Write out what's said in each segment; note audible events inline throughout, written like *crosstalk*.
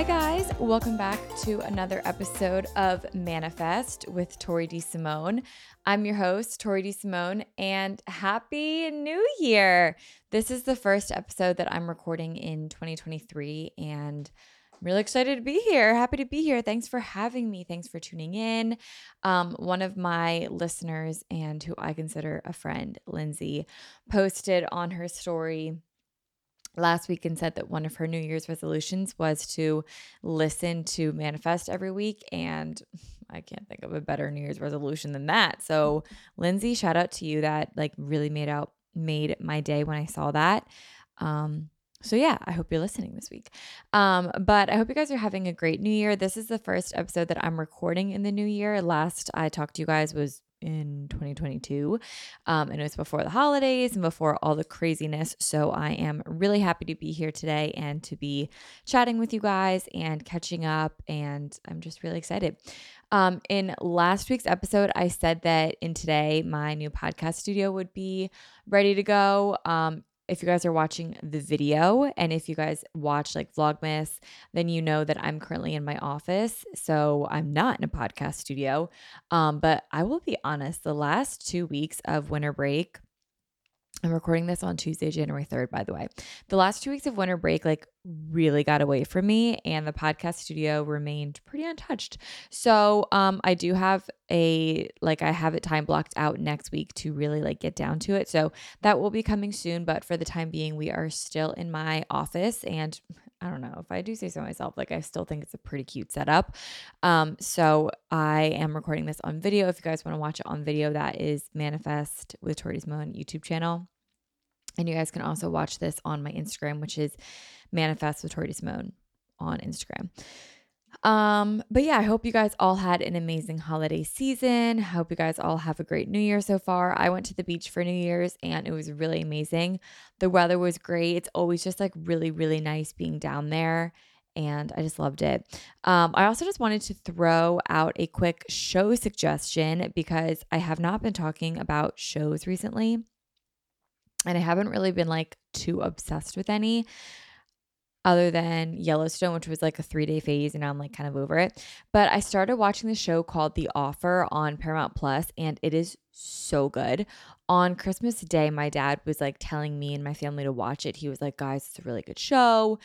Hi, guys. Welcome back to another episode of Manifest with Tori D. DeSimone. I'm your host, Tori D. DeSimone, and Happy New Year. This is the first episode that I'm recording in 2023, and I'm really excited to be here. Happy to be here. Thanks for having me. Thanks for tuning in. Um, one of my listeners, and who I consider a friend, Lindsay, posted on her story last week and said that one of her New Year's resolutions was to listen to Manifest every week. And I can't think of a better New Year's resolution than that. So, Lindsay, shout out to you. That like really made out made my day when I saw that. Um, so yeah, I hope you're listening this week. Um, but I hope you guys are having a great new year. This is the first episode that I'm recording in the new year. Last I talked to you guys was in 2022. Um, and it was before the holidays and before all the craziness. So I am really happy to be here today and to be chatting with you guys and catching up. And I'm just really excited. Um, in last week's episode, I said that in today, my new podcast studio would be ready to go. Um, if you guys are watching the video and if you guys watch like Vlogmas, then you know that I'm currently in my office. So I'm not in a podcast studio. Um, but I will be honest, the last two weeks of winter break, I'm recording this on Tuesday, January 3rd, by the way. The last two weeks of winter break, like, really got away from me, and the podcast studio remained pretty untouched. So, um, I do have a, like, I have it time blocked out next week to really, like, get down to it. So, that will be coming soon. But for the time being, we are still in my office, and I don't know if I do say so myself. Like, I still think it's a pretty cute setup. Um, so I am recording this on video. If you guys want to watch it on video, that is Manifest with Tori DeSimone YouTube channel. And you guys can also watch this on my Instagram, which is Manifest with Tori DeSimone on Instagram. Um, but yeah, I hope you guys all had an amazing holiday season. Hope you guys all have a great new year so far. I went to the beach for New Year's and it was really amazing. The weather was great. It's always just like really, really nice being down there. And I just loved it. Um, I also just wanted to throw out a quick show suggestion because I have not been talking about shows recently. And I haven't really been like too obsessed with any other than Yellowstone, which was like a three day phase, and I'm like kind of over it. But I started watching the show called The Offer on Paramount Plus, and it is so good. On Christmas Day, my dad was like telling me and my family to watch it. He was like, guys, it's a really good show.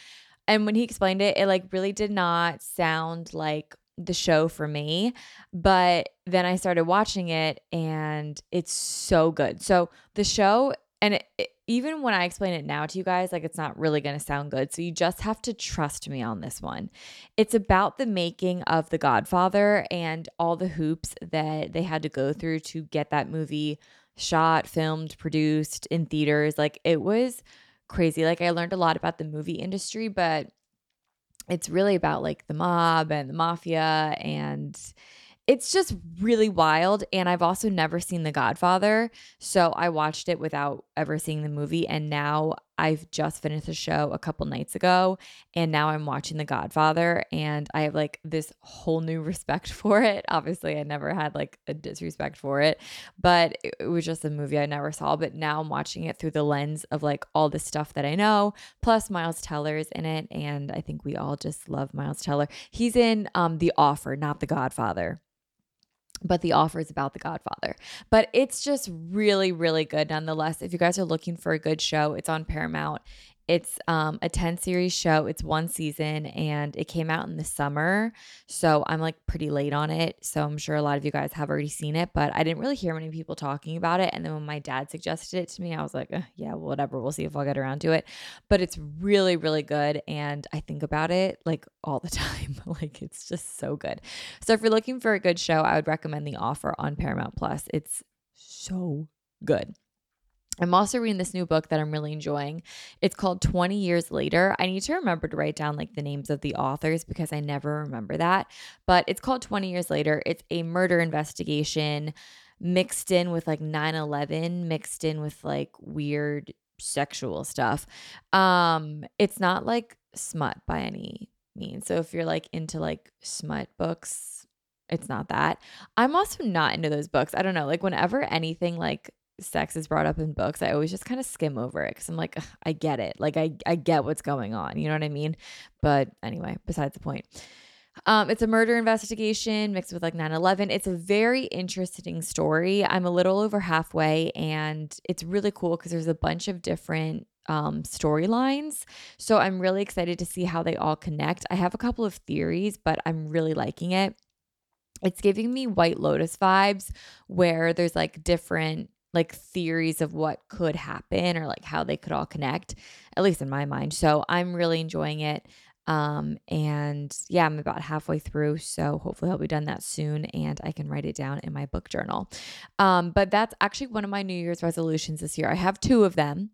And when he explained it, it like really did not sound like the show for me. But then I started watching it and it's so good. So the show and it, it, even when I explain it now to you guys, like it's not really going to sound good. So you just have to trust me on this one. It's about the making of The Godfather and all the hoops that they had to go through to get that movie shot, filmed, produced in theaters. Like it was crazy. Like I learned a lot about the movie industry, but it's really about like the mob and the mafia and it's just really wild. And I've also never seen The Godfather. So I watched it without ever seeing the movie. And now I've just finished the show a couple nights ago. And now I'm watching The Godfather. And I have like this whole new *laughs* respect for it. Obviously, I never had like a disrespect for it, but it, was just a movie I never saw. But now I'm watching it through the lens of like all the stuff that I know. Plus, Miles Teller's in it. And I think we all just love Miles Teller. He's in um, The Offer, not The Godfather but the offer is about the godfather. But it's just really really good nonetheless. If you guys are looking for a good show it's on paramount it's um, a 10 series show. It's one season and it came out in the summer. So I'm like pretty late on it. So I'm sure a lot of you guys have already seen it, but I didn't really hear many people talking about it. And then when my dad suggested it to me, I was like, eh, yeah, whatever. We'll see if I'll get around to it. But it's really, really good. And I think about it like all the *laughs* time. like it's just so good. So if you're looking for a good show, I would recommend The Offer on Paramount Plus. It's so good. I'm also reading this new book that I'm really enjoying. It's called 20 Years Later. I need to remember to write down like the names of the authors because I never remember that. But it's called 20 Years Later. It's a murder investigation mixed in with like 9/11, mixed in with like weird sexual stuff. Um it's not like smut by any means. So if you're like into like smut books, it's not that. I'm also not into those books. I don't know. Like whenever anything like sex is brought up in books, I always just kind of skim over it because I'm like, I get it. Like I I get what's going on. You know what I mean? But anyway, besides the point. Um, it's a murder investigation mixed with like 9-11. It's a very interesting story. I'm a little over halfway and it's really cool because there's a bunch of different um, storylines. So I'm really excited to see how they all connect. I have a couple of theories, but I'm really liking it. It's giving me White Lotus vibes where there's like different like theories of what could happen or like how they could all connect, at least in my mind. So I'm really enjoying it. Um, and yeah, I'm about halfway through. So hopefully I'll be done that soon and I can write it down in my book journal. Um, but that's actually one of my New Year's resolutions this year. I have two of them.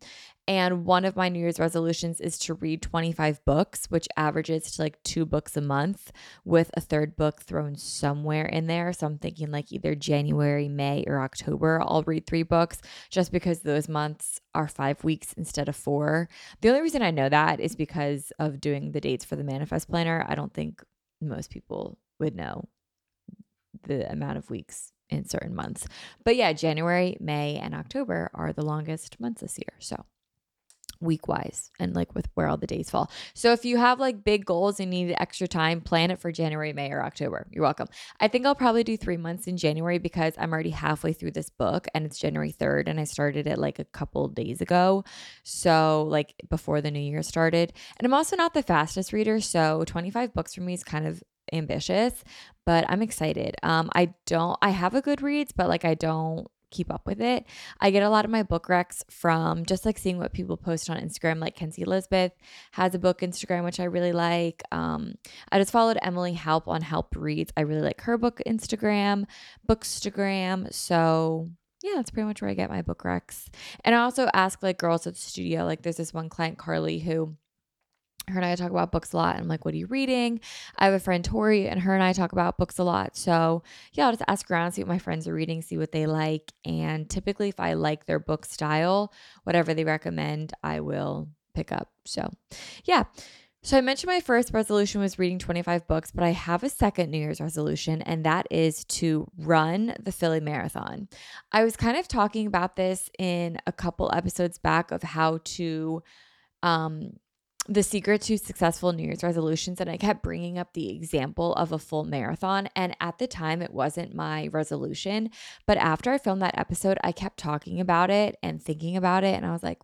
And one of my New Year's resolutions is to read 25 books, which averages to like two books a month with a third book thrown somewhere in there. So I'm thinking like either January, May, or October, I'll read three books just because those months are five weeks instead of four. The only reason I know that is because of doing the dates for the manifest planner. I don't think most people would know the amount of weeks in certain months. But yeah, January, May, and October are the longest months this year. So week wise and like with where all the days fall. So if you have like big goals and need extra time, plan it for January, May, or October. You're welcome. I think I'll probably do three months in January because I'm already halfway through this book and it's January 3rd and I started it like a couple days ago. So like before the new year started. And I'm also not the fastest reader. So 25 books for me is kind of ambitious, but I'm excited. Um, I don't, I have a Goodreads, but like I don't keep up with it. I get a lot of my book recs from just like seeing what people post on Instagram. Like Kenzie Elizabeth has a book Instagram, which I really like. Um, I just followed Emily Halp on Halp Reads. I really like her book Instagram, Bookstagram. So yeah, that's pretty much where I get my book recs. And I also ask like girls at the studio, like there's this one client, Carly, who her and I talk about books a lot. And I'm like, what are you reading? I have a friend, Tori, and her and I talk about books a lot. So, yeah, I'll just ask around, see what my friends are reading, see what they like. And typically, if I like their book style, whatever they recommend, I will pick up. So, yeah. So, I mentioned my first resolution was reading 25 books, but I have a second New Year's resolution, and that is to run the Philly Marathon. I was kind of talking about this in a couple episodes back of how to um, the secret to successful New Year's resolutions. And I kept bringing up the example of a full marathon. And at the time, it wasn't my resolution. But after I filmed that episode, I kept talking about it and thinking about it. And I was like,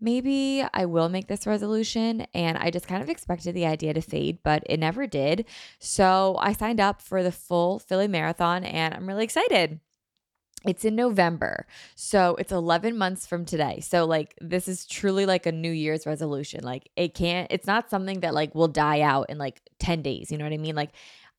maybe I will make this resolution. And I just kind of expected the idea to fade, but it never did. So I signed up for the full Philly marathon and I'm really excited. It's in November. So it's 11 months from today. So like this is truly like a new year's resolution. Like it can't it's not something that like will die out in like 10 days, you know what I mean? Like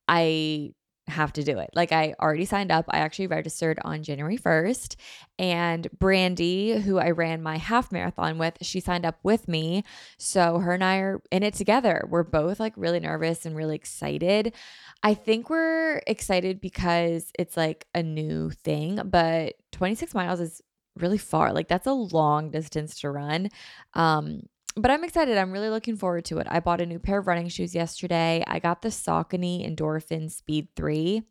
I have to do it. Like I already signed up. I actually registered on January 1st and Brandy, who I ran my half marathon with, she signed up with me. So her and I are in it together. We're both like really nervous and really excited. I think we're excited because it's like a new thing, but 26 miles is really far. Like that's a long distance to run. Um but I'm excited. I'm really looking forward to it. I bought a new pair of running shoes yesterday. I got the Saucony Endorphin Speed 3.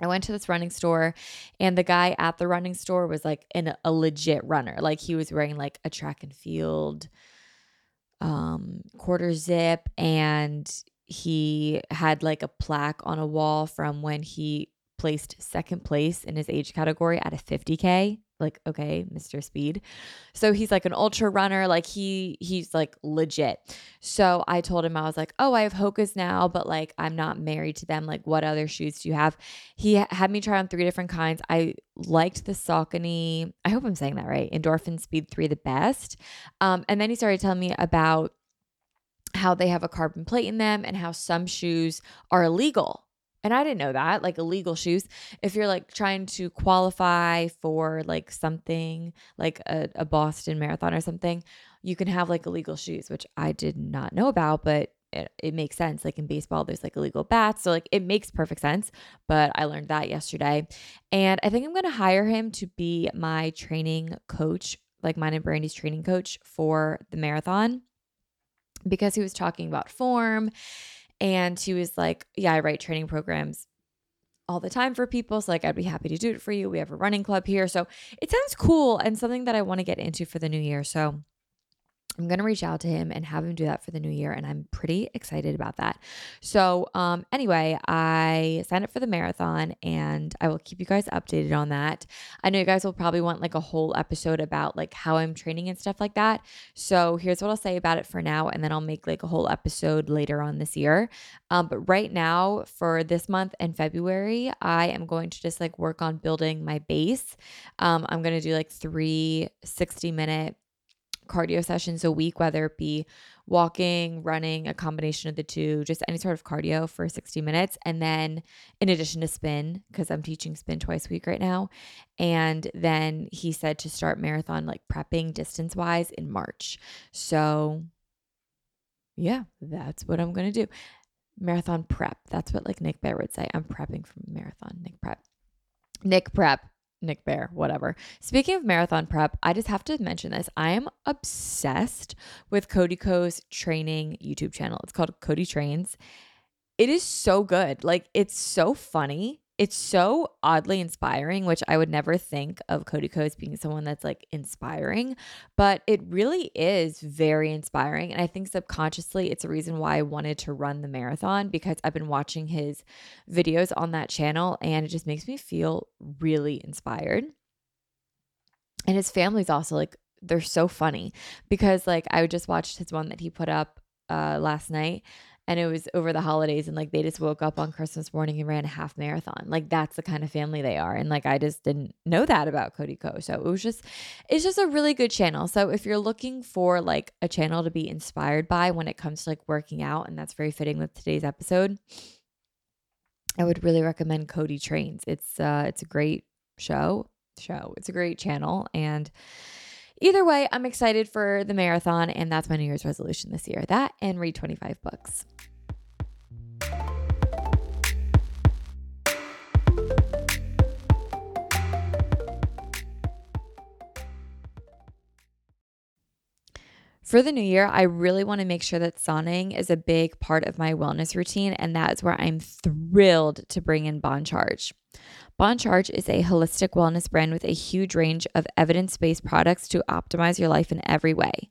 I went to this running store and the guy at the running store was like in a legit runner. Like he was wearing like a track and field um quarter zip and he had like a plaque on a wall from when he placed second place in his age category at a 50k like okay mr speed. So he's like an ultra runner like he he's like legit. So i told him i was like oh i have hokas now but like i'm not married to them. Like what other shoes do you have? He had me try on three different kinds. I liked the saucony i hope i'm saying that right endorphin speed 3 the best. Um, and then he started telling me about how they have a carbon plate in them and how some shoes are illegal and I didn't know that, like illegal shoes. If you're like trying to qualify for like something like a, a Boston marathon or something, you can have like illegal shoes, which I did not know about, but it, it makes sense. Like in baseball, there's like illegal bats. So like it makes perfect sense. But I learned that yesterday. And I think I'm going to hire him to be my training coach, like mine and Brandy's training coach for the marathon because he was talking about form and she was like, Yeah, I write training programs all the time for people. So, like, I'd be happy to do it for you. We have a running club here. So, it sounds cool and something that I want to get into for the new year. So, I'm going to reach out to him and have him do that for the new year. And I'm pretty excited about that. So, um, anyway, I signed up for the marathon and I will keep you guys updated on that. I know you guys will probably want like a whole episode about like how I'm training and stuff like that. So, here's what I'll say about it for now. And then I'll make like a whole episode later on this year. Um, but right now, for this month and February, I am going to just like work on building my base. Um, I'm going to do like three 60 minute cardio sessions a week, whether it be walking, running, a combination of the two, just any sort of cardio for 60 minutes. And then, in addition to spin, because I'm teaching spin twice a week right now. And then he said to start marathon, like prepping distance wise in March. So, yeah, that's what I'm going to do. Marathon prep. That's what like Nick Bare would say. I'm prepping for marathon. Nick prep. Nick prep. Nick Bare, whatever. Speaking of marathon prep, I just have to mention this. I am obsessed with Cody Ko's training YouTube channel. It's called Cody Trains. It is so good. Like, it's so funny it's so oddly inspiring, which I would never think of Cody Ko as being someone that's like inspiring, but it really is very inspiring. And I think subconsciously it's a reason why I wanted to run the marathon because I've been watching his videos on that channel and it just makes me feel really inspired. And his family's also like, they're so funny because like I just watched his one that he put up uh, last night and it was over the holidays and like they just woke up on christmas morning and ran a half marathon. Like that's the kind of family they are. And like i just didn't know that about cody ko so it was just it's just a really good channel. So if you're looking for like a channel to be inspired by when it comes to like working out and that's very fitting with today's episode i would really recommend cody trains. It's uh it's a great show show. It's a great channel and Either way, I'm excited for the marathon, and that's my New Year's resolution this year. That and read 25 books. For the new year, I really want to make sure that sauning is a big part of my wellness routine, and that's where I'm thrilled to bring in Bon Charge. Bon Charge is a holistic wellness brand with a huge range of evidence based products to optimize your life in every way.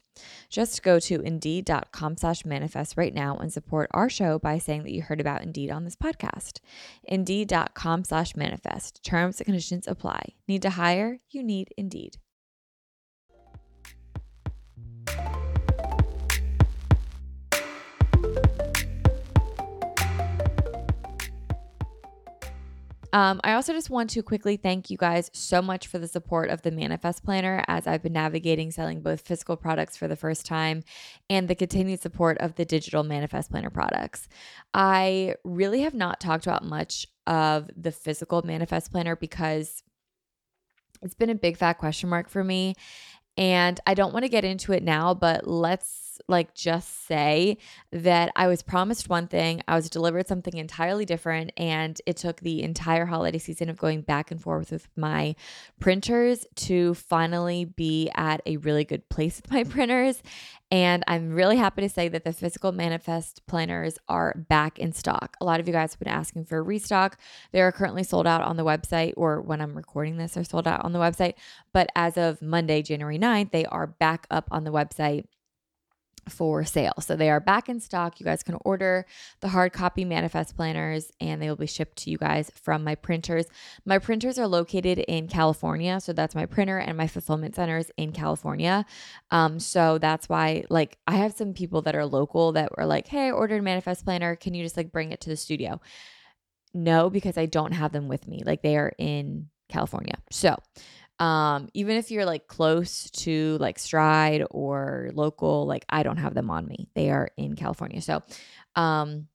Just go to indeed.com slash manifest right now and support our show by saying that you heard about Indeed on this podcast. Indeed.com slash manifest. Terms and conditions apply. Need to hire? You need Indeed. Um, I also just want to quickly thank you guys so much for the support of the Manifest Planner as I've been navigating selling both physical products for the first time and the continued support of the digital Manifest Planner products. I really have not talked about much of the physical Manifest Planner because it's been a big fat question mark for me. And I don't want to get into it now, but let's like just say that I was promised one thing, I was delivered something entirely different, and it took the entire holiday season of going back and forth with my printers to finally be at a really good place with my *laughs* printers. And I'm really happy to say that the physical manifest planners are back in stock. A lot of you guys have been asking for a restock. They are currently sold out on the website, or when I'm recording this, they're sold out on the website. But as of Monday, January 9th, they are back up on the website for sale. So they are back in stock. You guys can order the hard copy manifest planners and they will be shipped to you guys from my printers. My printers are located in California. So that's my printer and my fulfillment centers in California. Um, so that's why, like, I have some people that are local that were like, hey, I ordered a manifest planner. Can you just like bring it to the studio? No, because I don't have them with me. Like they are in California. So, um, even if you're like close to like Stride or local, like I don't have them on me. They are in California. So, um,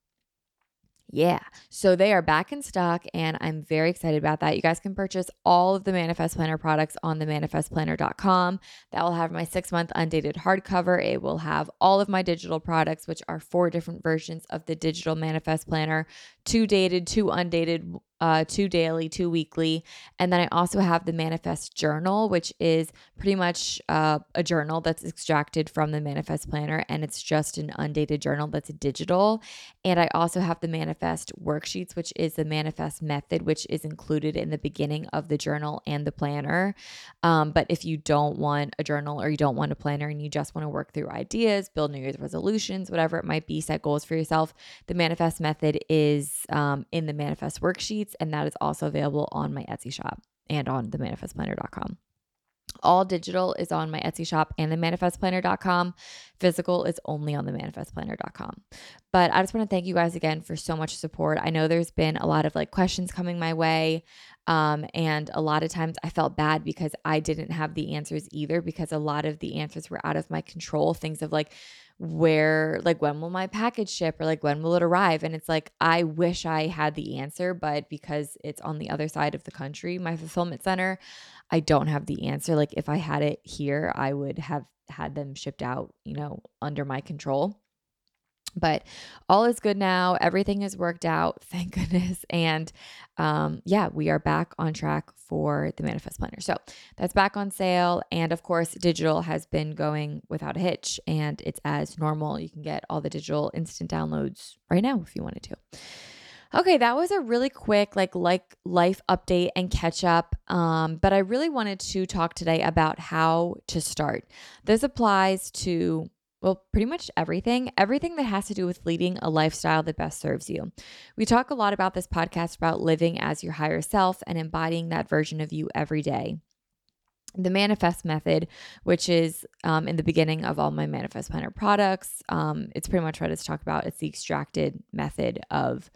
yeah. So they are back in stock and I'm very excited about that. You guys can purchase all of the Manifest Planner products on the manifestplanner.com. That will have my six month undated hardcover. It will have all of my digital products, which are four different versions of the digital Manifest Planner two dated, two undated, uh, two daily, two weekly. And then I also have the Manifest Journal, which is pretty much uh, a journal that's extracted from the Manifest Planner and it's just an undated journal that's digital. And I also have the Manifest Worksheets, which is the Manifest Method, which is included in the beginning of the journal and the planner. Um, but if you don't want a journal or you don't want a planner and you just want to work through ideas, build New Year's resolutions, whatever it might be, set goals for yourself, the Manifest Method is um, in the Manifest worksheets, and that is also available on my Etsy shop and on the manifestplanner.com. All digital is on my Etsy shop and the manifestplanner.com. Physical is only on the manifestplanner.com. But I just want to thank you guys again for so much support. I know there's been a lot of like questions coming my way. Um, and a lot of times I felt bad because I didn't have the answers either, because a lot of the answers were out of my control. Things of like, where like when will my package ship or like when will it arrive? And it's like i wish i had the answer but because it's on the other side of the country my fulfillment center i don't have the answer. Like if i had it here i would have had them shipped out you know under my control but all is good now. Everything has worked out, *laughs* thank goodness. And um, yeah, we are back on track for the Manifest Planner. So that's back on sale. And of course, digital has been going without a hitch and it's as normal. You can get all the digital instant downloads right now if you wanted to. Okay, that was a really quick like like life update and catch up. Um, but I really wanted to talk today about how to start. This applies to well, pretty much everything, everything that has to do with leading a lifestyle that best serves you. We talk a lot about this podcast about living as your higher self and embodying that version of you every day. The manifest method, which is um, in the beginning of all my manifest planner products, um, it's pretty much what it's talked about. It's the extracted method of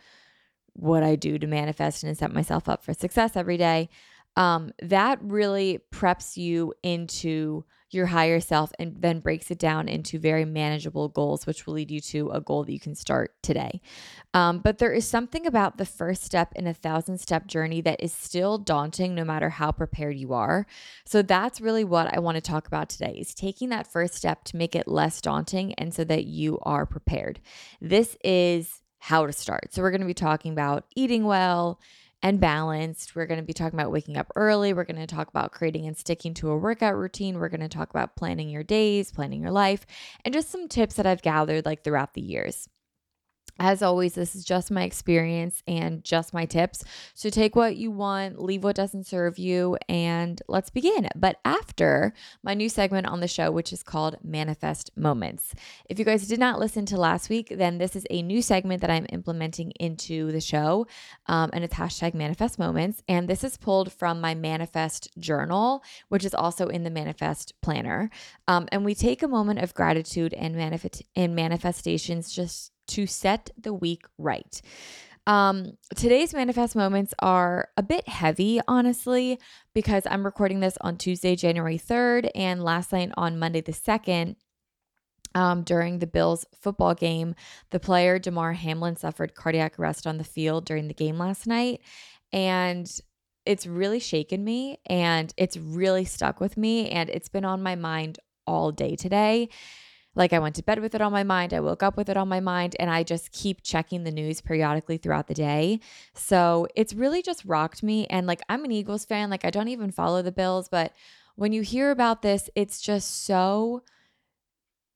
what I do to manifest and set myself up for success every day. Um, that really preps you into your higher self and then breaks it down into very manageable goals, which will lead you to a goal that you can start today. Um, but there is something about the first step in a thousand step journey that is still daunting no matter how prepared you are. So that's really what I want to talk about today is taking that first step to make it less daunting and so that you are prepared. This is how to start. So we're going to be talking about eating well, and balanced. We're going to be talking about waking up early. We're going to talk about creating and sticking to a workout routine. We're going to talk about planning your days, planning your life, and just some tips that I've gathered like throughout the years. As always, this is just my experience and just my tips. So take what you want, leave what doesn't serve you, and let's begin. But after my new segment on the show, which is called Manifest Moments. If you guys did not listen to last week, then this is a new segment that I'm implementing into the show, um, and it's hashtag Manifest Moments. And this is pulled from my Manifest Journal, which is also in the Manifest Planner. Um, and we take a moment of gratitude and manifest and manifestations just to set the week right. Um, today's manifest moments are a bit heavy, honestly, because I'm recording this on Tuesday, January 3rd, and last night on Monday the 2nd. Um, during the Bills football game, the player Damar Hamlin suffered cardiac arrest on the field during the game last night. And it's really shaken me and it's really stuck with me. And it's been on my mind all day today. Like I went to bed with it on my mind, I woke up with it on my mind, and I just keep checking the news periodically throughout the day. So it's really just rocked me. And like I'm an Eagles fan, like I don't even follow the Bills, but when you hear about this, it's just so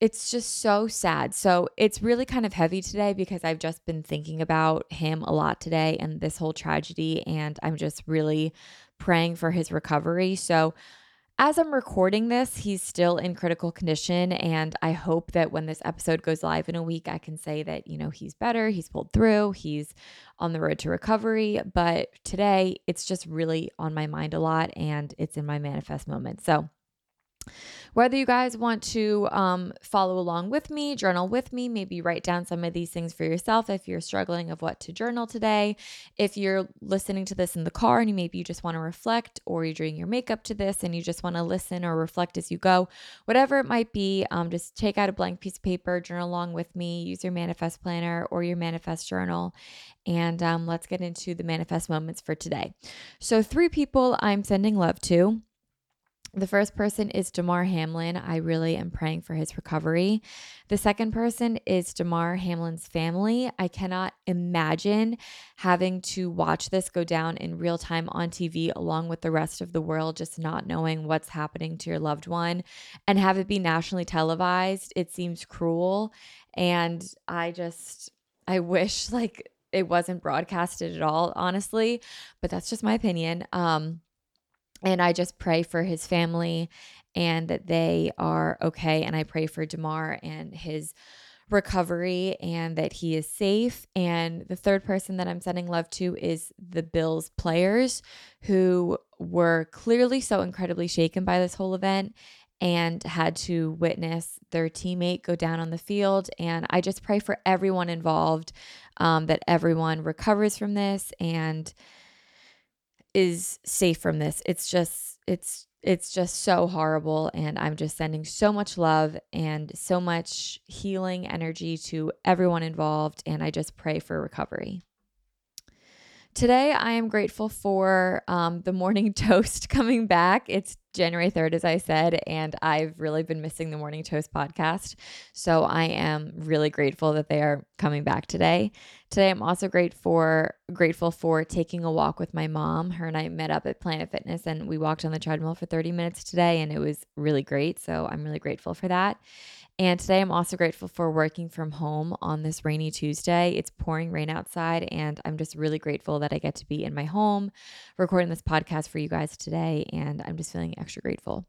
it's just so sad. So it's really kind of heavy today because I've just been thinking about him a lot today and this whole tragedy and I'm just really praying for his recovery. So as I'm recording this, he's still in critical condition. And I hope that when this episode goes live in a week, I can say that, you know, he's better, he's pulled through, he's on the road to recovery. But today, it's just really on my mind a lot and it's in my manifest moment. So, whether you guys want to um, follow along with me, journal with me, maybe write down some of these things for yourself if you're struggling of what to journal today. If you're listening to this in the car and you maybe you just want to reflect, or you're doing your makeup to this and you just want to listen or reflect as you go, whatever it might be, um, just take out a blank piece of paper, journal along with me, use your manifest planner or your manifest journal, and um, let's get into the manifest moments for today. So, three people I'm sending love to. The first person is Damar Hamlin. I really am praying for his recovery. The second person is Damar Hamlin's family. I cannot imagine having to watch this go down in real time on TV along with the rest of the world, just not knowing what's happening to your loved one and have it be nationally televised. It seems cruel. And I just, I wish like it wasn't broadcasted at all, honestly, but that's just my opinion. Um, and I just pray for his family and that they are okay. And I pray for Damar and his recovery and that he is safe. And the third person that I'm sending love to is the Bills players who were clearly so incredibly shaken by this whole event and had to witness their teammate go down on the field. And I just pray for everyone involved um, that everyone recovers from this and is safe from this. It's just it's it's just so horrible and I'm just sending so much love and so much healing energy to everyone involved and I just pray for recovery. Today, I am grateful for um, the morning *laughs* toast coming back. It's January 3rd, as I said, and I've really been missing the Morning Toast podcast. So I am really grateful that they are coming back today. Today, I'm also great for, grateful for taking a walk with my mom. Her and I met up at Planet Fitness and we walked on the treadmill for 30 minutes today, and it was really great. So I'm really grateful for that. And today I'm also grateful for working from home on this rainy Tuesday. It's pouring rain outside, and I'm just really grateful that I get to be in my home recording this podcast for you guys today. And I'm just feeling extra grateful.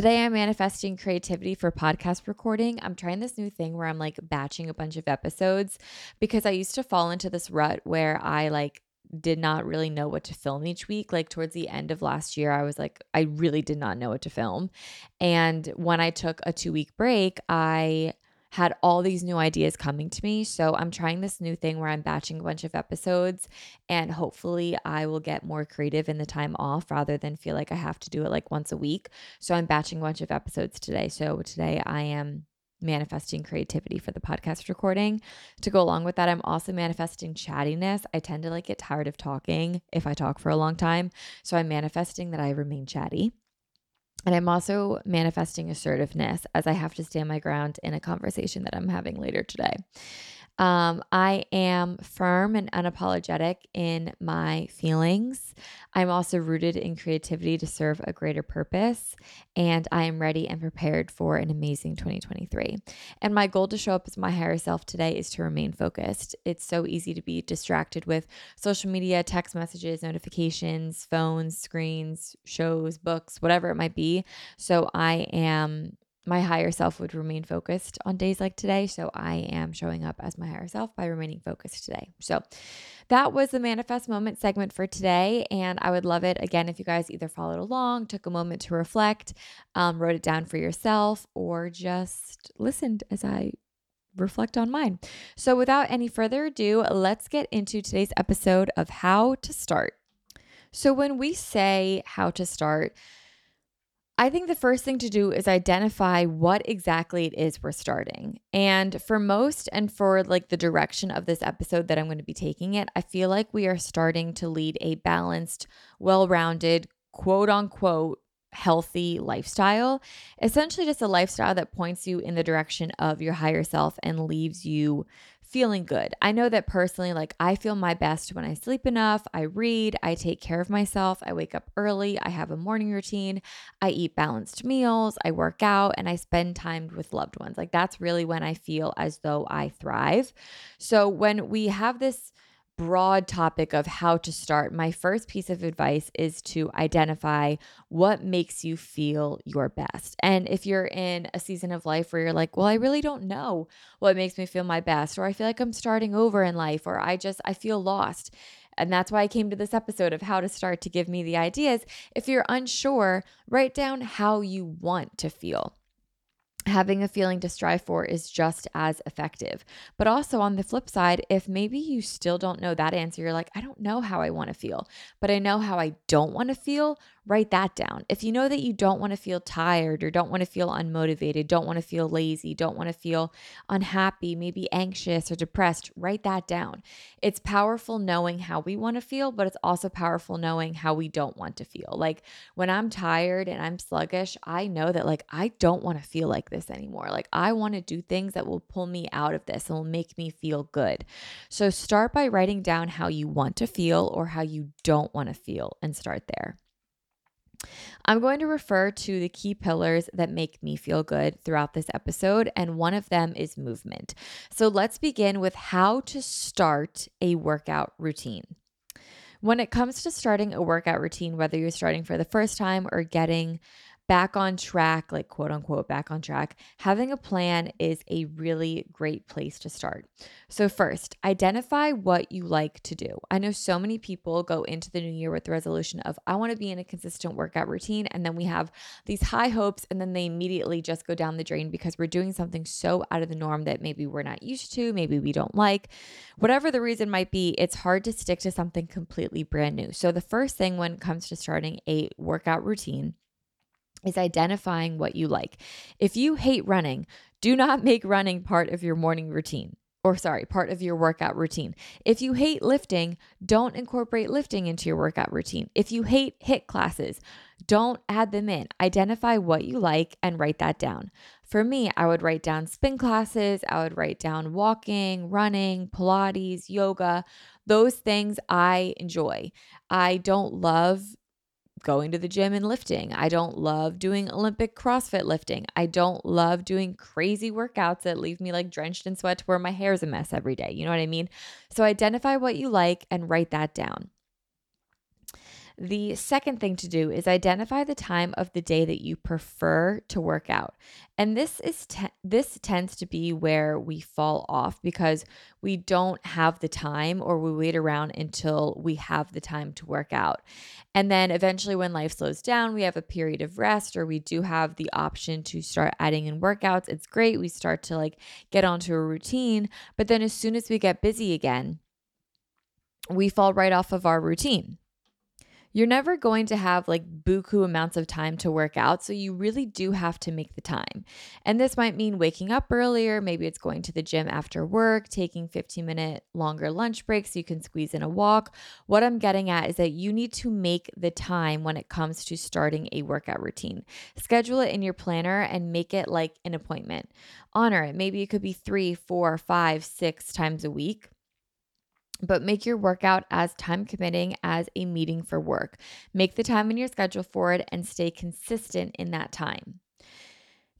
Today, I'm manifesting creativity for podcast recording. I'm trying this new thing where I'm like batching a bunch of episodes because I used to fall into this rut where I like did not really know what to film each week. Like towards the end of last year, I was like, I really did not know what to film. And when I took a two week break, I had all these new ideas coming to me. So I'm trying this new thing where I'm batching a bunch of episodes and hopefully I will get more creative in the time off rather than feel like I have to do it like once a week. So I'm batching a bunch of episodes today. So today I am manifesting creativity for the podcast recording. To go along with that, I'm also manifesting chattiness. I tend to like get tired of talking if I talk for a long time. So I'm manifesting that I remain chatty. And I'm also manifesting assertiveness as I have to stand my ground in a conversation that I'm having later today. Um, I am firm and unapologetic in my feelings. I'm also rooted in creativity to serve a greater purpose, and I am ready and prepared for an amazing 2023. And my goal to show up as my higher self today is to remain focused. It's so easy to be distracted with social media, text messages, notifications, phones, screens, shows, books, whatever it might be. So I am my higher self would remain focused on days like today. So I am showing up as my higher self by remaining focused today. So that was the manifest moment segment for today. And I would love it again if you guys either followed along, took a moment to reflect, um, wrote it down for yourself, or just listened as I reflect on mine. So without any further ado, let's get into today's episode of How to Start. So when we say how to start, I think the first thing to do is identify what exactly it is we're starting. And for most and for like the direction of this episode that I'm going to be taking it, I feel like we are starting to lead a balanced, well-rounded, quote unquote healthy lifestyle. Essentially just a lifestyle that points you in the direction of your higher self and leaves you feeling good. I know that personally, like I feel my best when I sleep enough, I read, I take care of myself, I wake up early, I have a morning routine, I eat balanced meals, I work out, and I spend time with loved ones. Like that's really when I feel as though I thrive. So when we have this, broad topic of how to start, my first piece of advice is to identify what makes you feel your best. And if you're in a season of life where you're like, well, I really don't know what makes me feel my best, or I feel like I'm starting over in life, or I just, I feel lost. And that's why I came to this episode of how to start to give me the ideas. If you're unsure, write down how you want to feel having a feeling to strive for is just as effective. But also on the flip side, if maybe you still don't know that answer, you're like, I don't know how I want to feel, but I know how I don't want to feel, write that down. If you know that you don't want to feel tired or don't want to feel unmotivated, don't want to feel lazy, don't want to feel unhappy, maybe anxious or depressed, write that down. It's powerful knowing how we want to feel, but it's also powerful knowing how we don't want to feel. Like when I'm tired and I'm sluggish, I know that like I don't want to feel like this anymore. Like I want to do things that will pull me out of this and will make me feel good. So start by writing down how you want to feel or how you don't want to feel and start there. I'm going to refer to the key pillars that make me feel good throughout this episode, and one of them is movement. So let's begin with how to start a workout routine. When it comes to starting a workout routine, whether you're starting for the first time or getting back on track, like quote unquote, back on track, having a plan is a really great place to start. So, first, identify what you like to do. I know so many people go into the new year with the resolution of, I want to be in a consistent workout routine. And then we have these high hopes, and then they immediately just go down the drain because we're doing something so out of the norm that maybe we're not used to, maybe we don't like. Whatever the reason might be, it's hard to stick to something completely brand new. So, the first thing when it comes to starting a workout routine, is identifying what you like. If you hate running, do not make running part of your morning routine or sorry, part of your workout routine. If you hate lifting, don't incorporate lifting into your workout routine. If you hate HIIT classes, don't add them in. Identify what you like and write that down. For me, I would write down spin classes, I would write down walking, running, Pilates, yoga, those things I enjoy. I don't love going to the gym and lifting. I don't love doing Olympic CrossFit lifting. I don't love doing crazy workouts that leave me like drenched in sweat to where my hair is a mess every day. You know what I mean? So identify what you like and write that down. The second thing to do is identify the time of the day that you prefer to work out. And this is te- this tends to be where we fall off because we don't have the time or we wait around until we have the time to work out. And then eventually when life slows down, we have a period of rest or we do have the option to start adding in workouts. It's great. We start to like get onto a routine, but then as soon as we get busy again, we fall right off of our routine you're never going to have like buku amounts of time to work out. So you really do have to make the time. And this might mean waking up earlier. Maybe it's going to the gym after work, taking 15 minute longer lunch breaks so you can squeeze in a walk. What I'm getting at is that you need to make the time when it comes to starting a workout routine. Schedule it in your planner and make it like an appointment. Honor it. Maybe it could be three, four, five, six times a week but make your workout as time committing as a meeting for work. Make the time in your schedule for it and stay consistent in that time.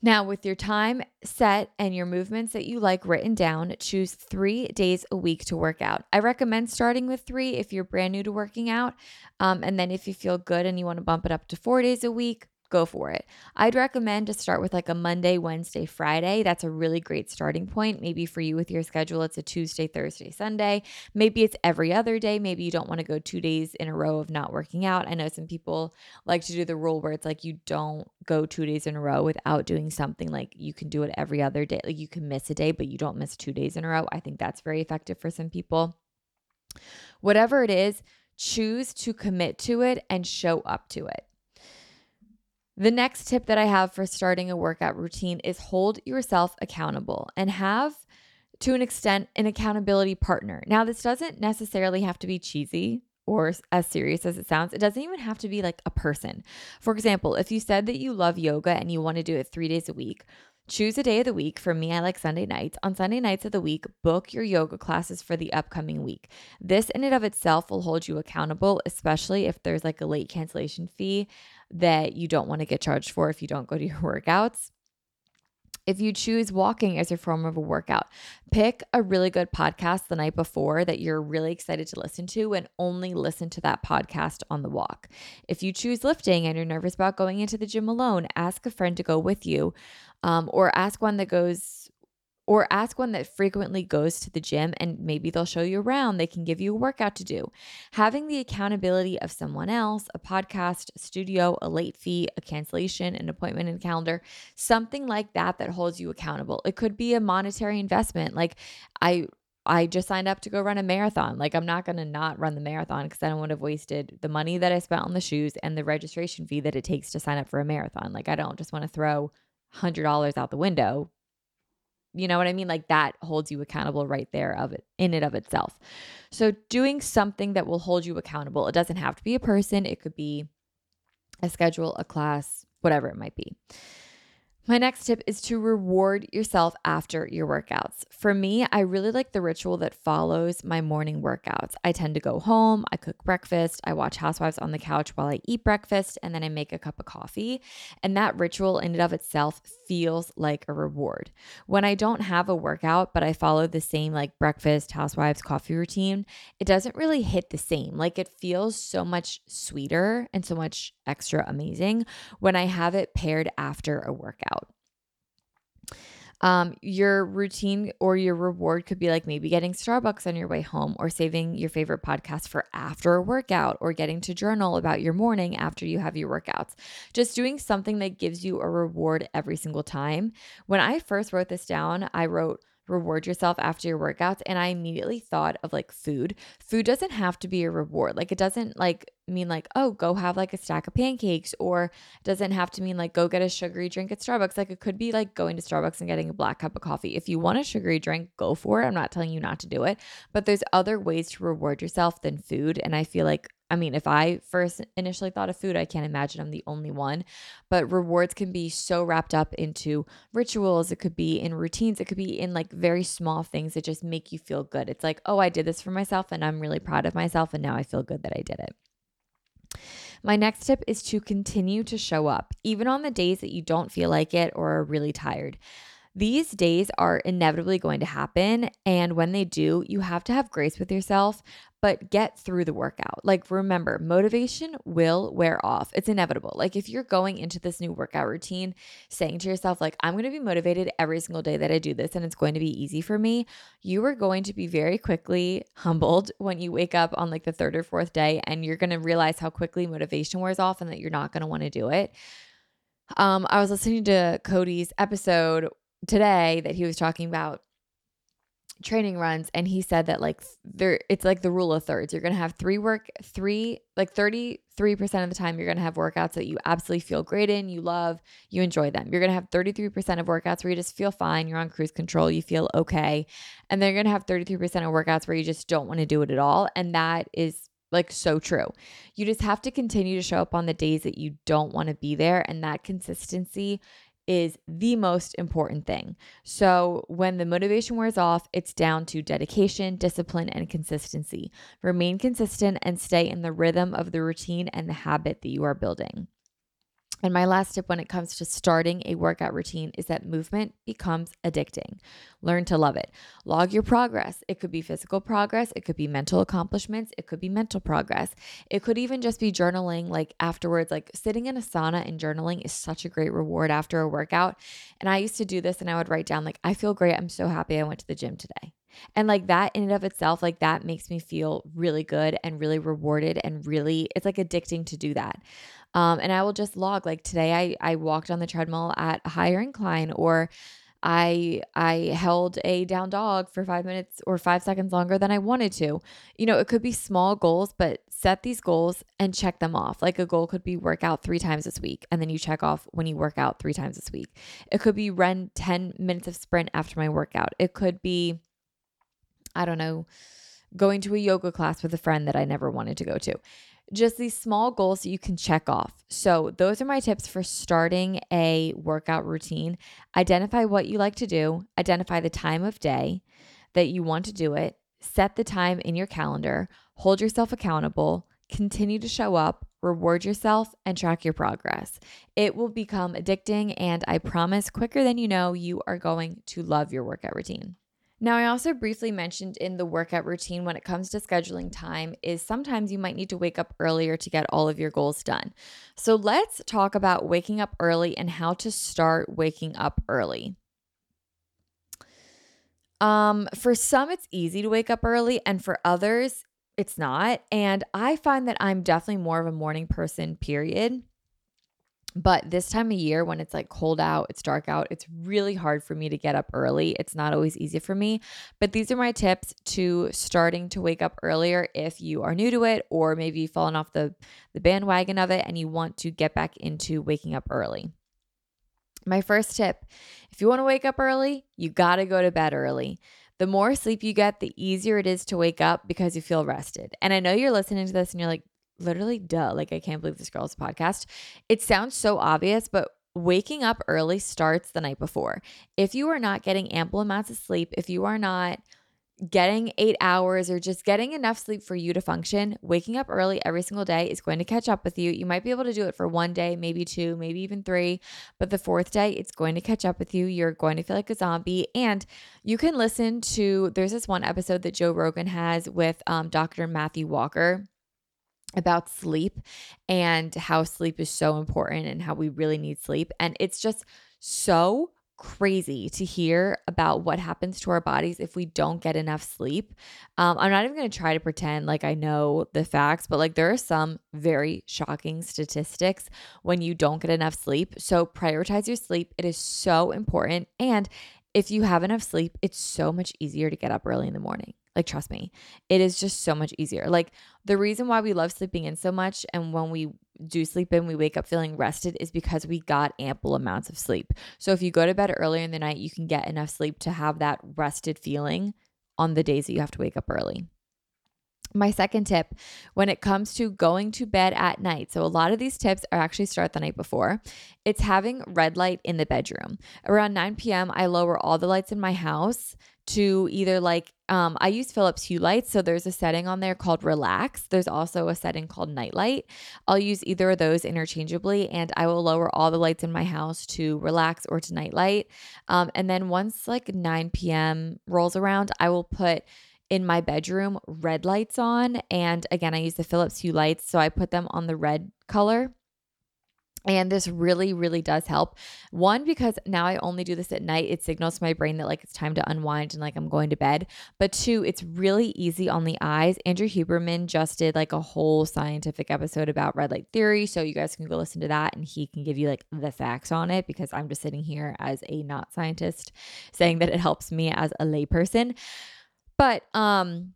Now, with your time set and your movements that you like written down, choose three days a week to work out. I recommend starting with three if you're brand new to working out. Um, and then if you feel good and you want to bump it up to four days a week, go for it. I'd recommend to start with like a Monday, Wednesday, Friday. That's a really great starting point. Maybe for you with your schedule, it's a Tuesday, Thursday, Sunday. Maybe it's every other day. Maybe you don't want to go two days in a row of not working out. I know some people like to do the rule where it's like you don't go two days in a row without doing something like you can do it every other day. Like you can miss a day, but you don't miss two days in a row. I think that's very effective for some people. Whatever it is, choose to commit to it and show up to it. The next tip that I have for starting a workout routine is hold yourself accountable and have, to an extent, an accountability partner. Now, this doesn't necessarily have to be cheesy or as serious as it sounds. It doesn't even have to be like a person. For example, if you said that you love yoga and you want to do it three days a week, Choose a day of the week. For me, I like Sunday nights. On Sunday nights of the week, book your yoga classes for the upcoming week. This in and of itself will hold you accountable, especially if there's like a late cancellation fee that you don't want to get charged for if you don't go to your *laughs* workouts. If you choose walking as your form of a workout, pick a really good podcast the night before that you're really excited to listen to and only listen to that podcast on the walk. If you choose lifting and you're nervous about going into the gym alone, ask a friend to go with you um, or ask one that goes or ask one that frequently goes to the gym and maybe they'll show you around. They can give you a workout to do. Having the accountability of someone else, a podcast, studio, a late fee, a cancellation, an appointment and calendar, something like that that holds you accountable. It could be a monetary investment. Like I I just signed up to go run a marathon. Like I'm not going to not run the marathon because then I would have wasted the money that I spent on the shoes and the registration fee that it takes to sign up for a marathon. Like I don't just want to throw $100 out the window you know what I mean? Like that holds you accountable right there of it in it of itself. So doing something that will hold you accountable. It doesn't have to be a person, it could be a schedule, a class, whatever it might be. My next tip is to reward yourself after your workouts. For me, I really like the ritual that follows my morning workouts. I tend to go home, I cook breakfast, I watch Housewives on the couch while I eat breakfast, and then I make a cup of coffee. And that ritual in and of itself feels like a reward. When I don't have a workout, but I follow the same like breakfast, Housewives, coffee routine, it doesn't really hit the same. Like it feels so much sweeter and so much extra amazing when I have it paired after a workout. Um, your routine or your reward could be like maybe getting Starbucks on your way home or saving your favorite podcast for after a workout or getting to journal about your morning after you have your workouts. Just doing something that gives you a reward every single time. When I first wrote this down, I wrote reward yourself after your workouts and I immediately thought of like food. Food doesn't have to be a reward. Like it doesn't like mean like, oh, go have like a stack of pancakes or doesn't have to mean like go get a sugary drink at Starbucks. Like it could be like going to Starbucks and getting a black cup of coffee. If you want a sugary drink, go for it. I'm not telling you not to do it, but there's other ways to reward yourself than food and I feel like I mean, if I first initially thought of food, I can't imagine I'm the only one. But rewards can be so wrapped up into rituals. It could be in routines. It could be in like very small things that just make you feel good. It's like, oh, I did this for myself and I'm really proud of myself. And now I feel good that I did it. My next tip is to continue to show up, even on the days that you don't feel like it or are really tired. These days are inevitably going to happen. And when they do, you have to have grace with yourself, but get through the workout. Like, remember, motivation will wear off. It's inevitable. Like, if you're going into this new workout routine saying to yourself, like, I'm going to be motivated every single day that I do this and it's going to be easy for me, you are going to be very quickly humbled when you wake up on like the third or fourth day and you're going to realize how quickly motivation wears off and that you're not going to want to do it. Um, I was listening to Cody's episode today that he was talking about training runs and he said that like there it's like the rule of thirds you're going to have three work three like 33% of the time you're going to have workouts that you absolutely feel great in you love you enjoy them you're going to have 33% of workouts where you just feel fine you're on cruise control you feel okay and then you're going to have 33% of workouts where you just don't want to do it at all and that is like so true. You just have to continue to show up on the days that you don't want to be there. And that consistency is the most important thing. So, when the motivation wears off, it's down to dedication, discipline, and consistency. Remain consistent and stay in the rhythm of the routine and the habit that you are building. And my last tip when it comes to starting a workout routine is that movement becomes addicting. Learn to love it. Log your progress. It could be physical progress, it could be mental accomplishments, it could be mental progress. It could even just be journaling like afterwards like sitting in a sauna and journaling is such a great reward after a workout. And I used to do this and I would write down like I feel great. I'm so happy I went to the gym today. And like that in and of itself, like that makes me feel really good and really rewarded and really, it's like addicting to do that. Um, and I will just log like today I, I walked on the treadmill at a higher incline or I I held a down dog for 5 minutes or 5 seconds longer than I wanted to. You know, it could be small goals, but set these goals and check them off. Like a goal could be work out 3 times this week and then you check off when you work out 3 times this week. It could be run 10 minutes of sprint after my workout. It could be I don't know, going to a yoga class with a friend that I never wanted to go to just these small goals that you can check off. So, those are my tips for starting a workout routine. Identify what you like to do, identify the time of day that you want to do it, set the time in your calendar, hold yourself accountable, continue to show up, reward yourself, and track your progress. It will become addicting, and I promise, quicker than you know, you are going to love your workout routine. Now, I also briefly mentioned in the workout routine when it comes to scheduling time is sometimes you might need to wake up earlier to get all of your goals done. So, let's talk about waking up early and how to start waking up early. Um, for some, it's easy to wake up early, and for others, it's not. And I find that I'm definitely more of a morning person, period. But this time of year, when it's like cold out, it's dark out, it's really hard for me to get up early. It's not always easy for me. But these are my tips to starting to wake up earlier if you are new to it, or maybe you've fallen off the, the bandwagon of it and you want to get back into waking up early. My first tip if you want to wake up early, you got to go to bed early. The more sleep you get, the easier it is to wake up because you feel rested. And I know you're listening to this and you're like, literally, duh, like I can't believe this girl's podcast. It sounds so obvious, but waking up early starts the night before. If you are not getting ample amounts of sleep, if you are not getting eight hours or just getting enough sleep for you to function, waking up early every single day is going to catch up with you. You might be able to do it for one day, maybe two, maybe even three, but the fourth day, it's going to catch up with you. You're going to feel like a zombie. And you can listen to, there's this one episode that Joe Rogan has with um, Dr. Matthew Walker about sleep and how sleep is so important and how we really need sleep. And it's just so crazy to hear about what happens to our bodies if we don't get enough sleep. Um, I'm not even going to try to pretend like I know the facts, but like there are some very shocking statistics when you don't get enough sleep. So prioritize your sleep. It is so important. And if you have enough sleep, it's so much easier to get up early in the morning. Like, trust me, it is just so much easier. Like, the reason why we love sleeping in so much and when we do sleep in, we wake up feeling rested is because we got ample amounts of sleep. So, if you go to bed earlier in the night, you can get enough sleep to have that rested feeling on the days that you have to wake up early. My second tip when it comes to going to bed at night. So, a lot of these tips are actually start the night before. It's having red light in the bedroom. Around 9 p.m., I lower all the lights in my house to either like um, I use Philips Hue lights, so there's a setting on there called Relax. There's also a setting called Nightlight. I'll use either of those interchangeably, and I will lower all the lights in my house to Relax or to Nightlight. Um, and then once like 9 p.m. rolls around, I will put in my bedroom red lights on, and again, I use the Philips Hue lights, so I put them on the red color. And this really, really does help. One, because now I only do this at night. It signals to my brain that like it's time to unwind and like I'm going to bed. But two, it's really easy on the eyes. Andrew Huberman just did like a whole scientific episode about red light therapy. So you guys can go listen to that and he can give you like the facts on it because I'm just sitting here as a not scientist saying that it helps me as a layperson. But um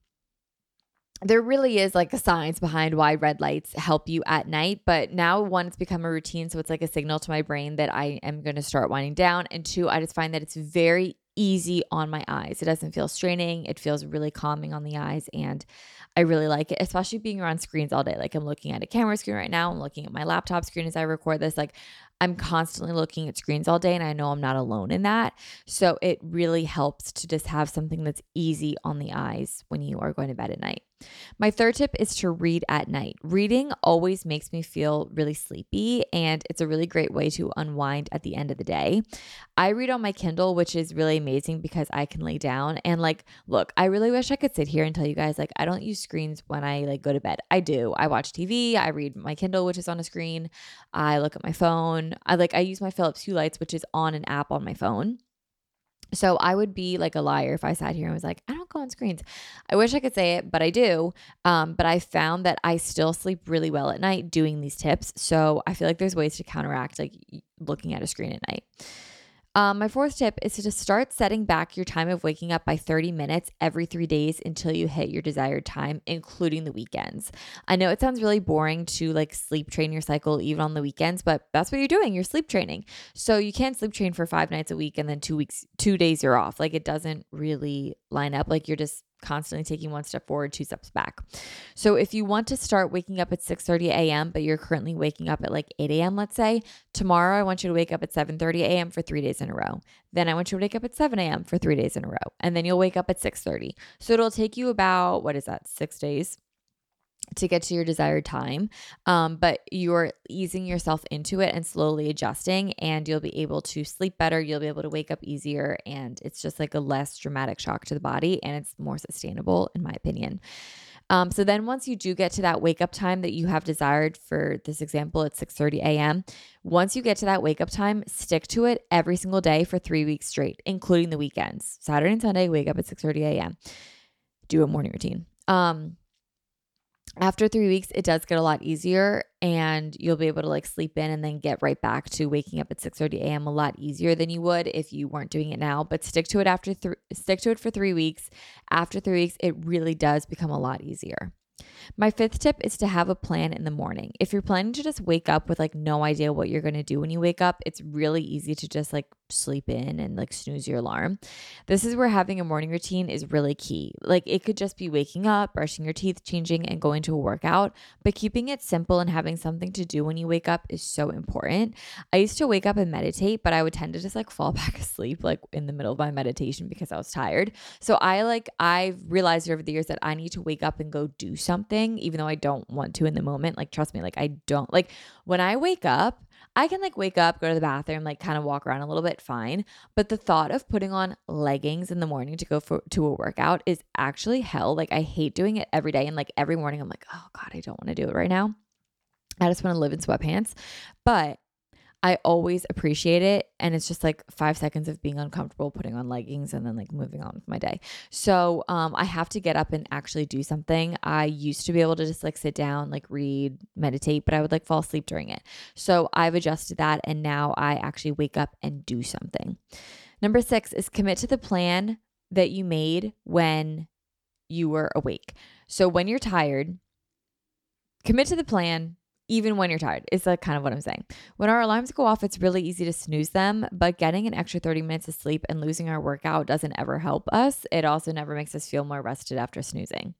there really is like a science behind why red lights help you at night. But now, one, it's become a routine. So it's like a signal to my brain that I am going to start winding down. And two, I just find that it's very easy on my eyes. It doesn't feel straining. It feels really calming on the eyes. And I really like it, especially being around screens all day. Like I'm looking at a camera screen right now. I'm looking at my laptop screen as I record this. Like I'm constantly looking at screens all day and I know I'm not alone in that. So it really helps to just have something that's easy on the eyes when you are going to bed at night. My third tip is to read at night. Reading always makes me feel really sleepy, and it's a really great way to unwind at the end of the day. I read on my Kindle, which is really amazing because I can lay down and like, look, I really wish I could sit here and tell you guys like I don't use screens when I like go to bed. I do. I watch TV, I read my Kindle, which is on a screen. I look at my phone. I like I use my Philips Hue lights, which is on an app on my phone. So I would be like a liar if I sat here and was like, I don't go on screens. I wish I could say it, but I do. Um, but I found that I still sleep really well at night doing these tips. So I feel like there's ways to counteract like looking at a screen at night. Um, my fourth tip is to just start setting back your time of waking up by 30 minutes every three days until you hit your desired time, including the weekends. I know it sounds really boring to like sleep train your cycle even on the weekends, but that's what you're doing. You're sleep training. So you can't sleep train for five nights a week and then two weeks, two days you're off. Like it doesn't really line up. Like you're just constantly taking one step forward, two steps back. So if you want to start waking up at 6:30 a.m., but you're currently waking up at like 8 a.m., let's say, tomorrow I want you to wake up at 7:30 a.m. for three days in a row. Then I want you to wake up at 7 a.m. for three days in a row. And then you'll wake up at 6:30. So it'll take you about, what is that, six days? To get to your desired time. Um, but you're easing yourself into it and slowly adjusting, and you'll be able to sleep better. You'll be able to wake up easier, and it's just like a less dramatic shock to the body, and it's more sustainable, in my opinion. Um, so then once you do get to that wake up time that you have desired for this example at 6:30 a.m., once you get to that wake up time, stick to it every single day for 3 weeks straight, including the weekends. Saturday and Sunday, wake up at 6:30 a.m. Do a morning routine. Um after three weeks, it does get a lot easier and you'll be able to like sleep in and then get right back to waking up at 6 30 a.m. a lot easier than you would if you weren't doing it now. But stick to it after th- stick to it for three weeks. After three weeks, it really does become a lot easier. My fifth tip is to have a plan in the morning. If you're planning to just wake up with like no idea what you're going to do when you wake up, it's really easy to just like sleep in and like snooze your alarm. This is where having a morning routine is really key. Like it could just be waking up, brushing your teeth, changing, and going to a workout, but keeping it simple and having something to do when you wake up is so important. I used to wake up and meditate, but I would tend to just like fall *laughs* back asleep like in the middle of my meditation because I was tired. So I like, I've realized over the years that I need to wake up and go do something, even though I don't want to in the moment. Like, trust me, like, I don't like when I wake up, I can like wake up, go to the bathroom, like kind of walk around a little bit, fine. But the thought of putting on leggings in the morning to go for to a workout is actually hell. Like I hate doing it every day. And like every morning I'm like, oh God, I don't want to do it right now. I just want to live in sweatpants. But I always appreciate it. And it's just like five seconds of being uncomfortable, putting on leggings, and then like moving on with my day. So um, I have to get up and actually do something. I used to be able to just like sit down, like read, meditate, but I would like fall asleep during it. So I've adjusted that. And now I actually wake up and do something. Number six is commit to the plan that you made when you were awake. So when you're tired, commit to the plan even when you're tired It's like kind of what I'm saying. When our alarms go off, it's really easy to snooze them, but getting an extra 30 minutes of sleep and losing our workout doesn't ever help us. It also never makes us feel more rested after snoozing.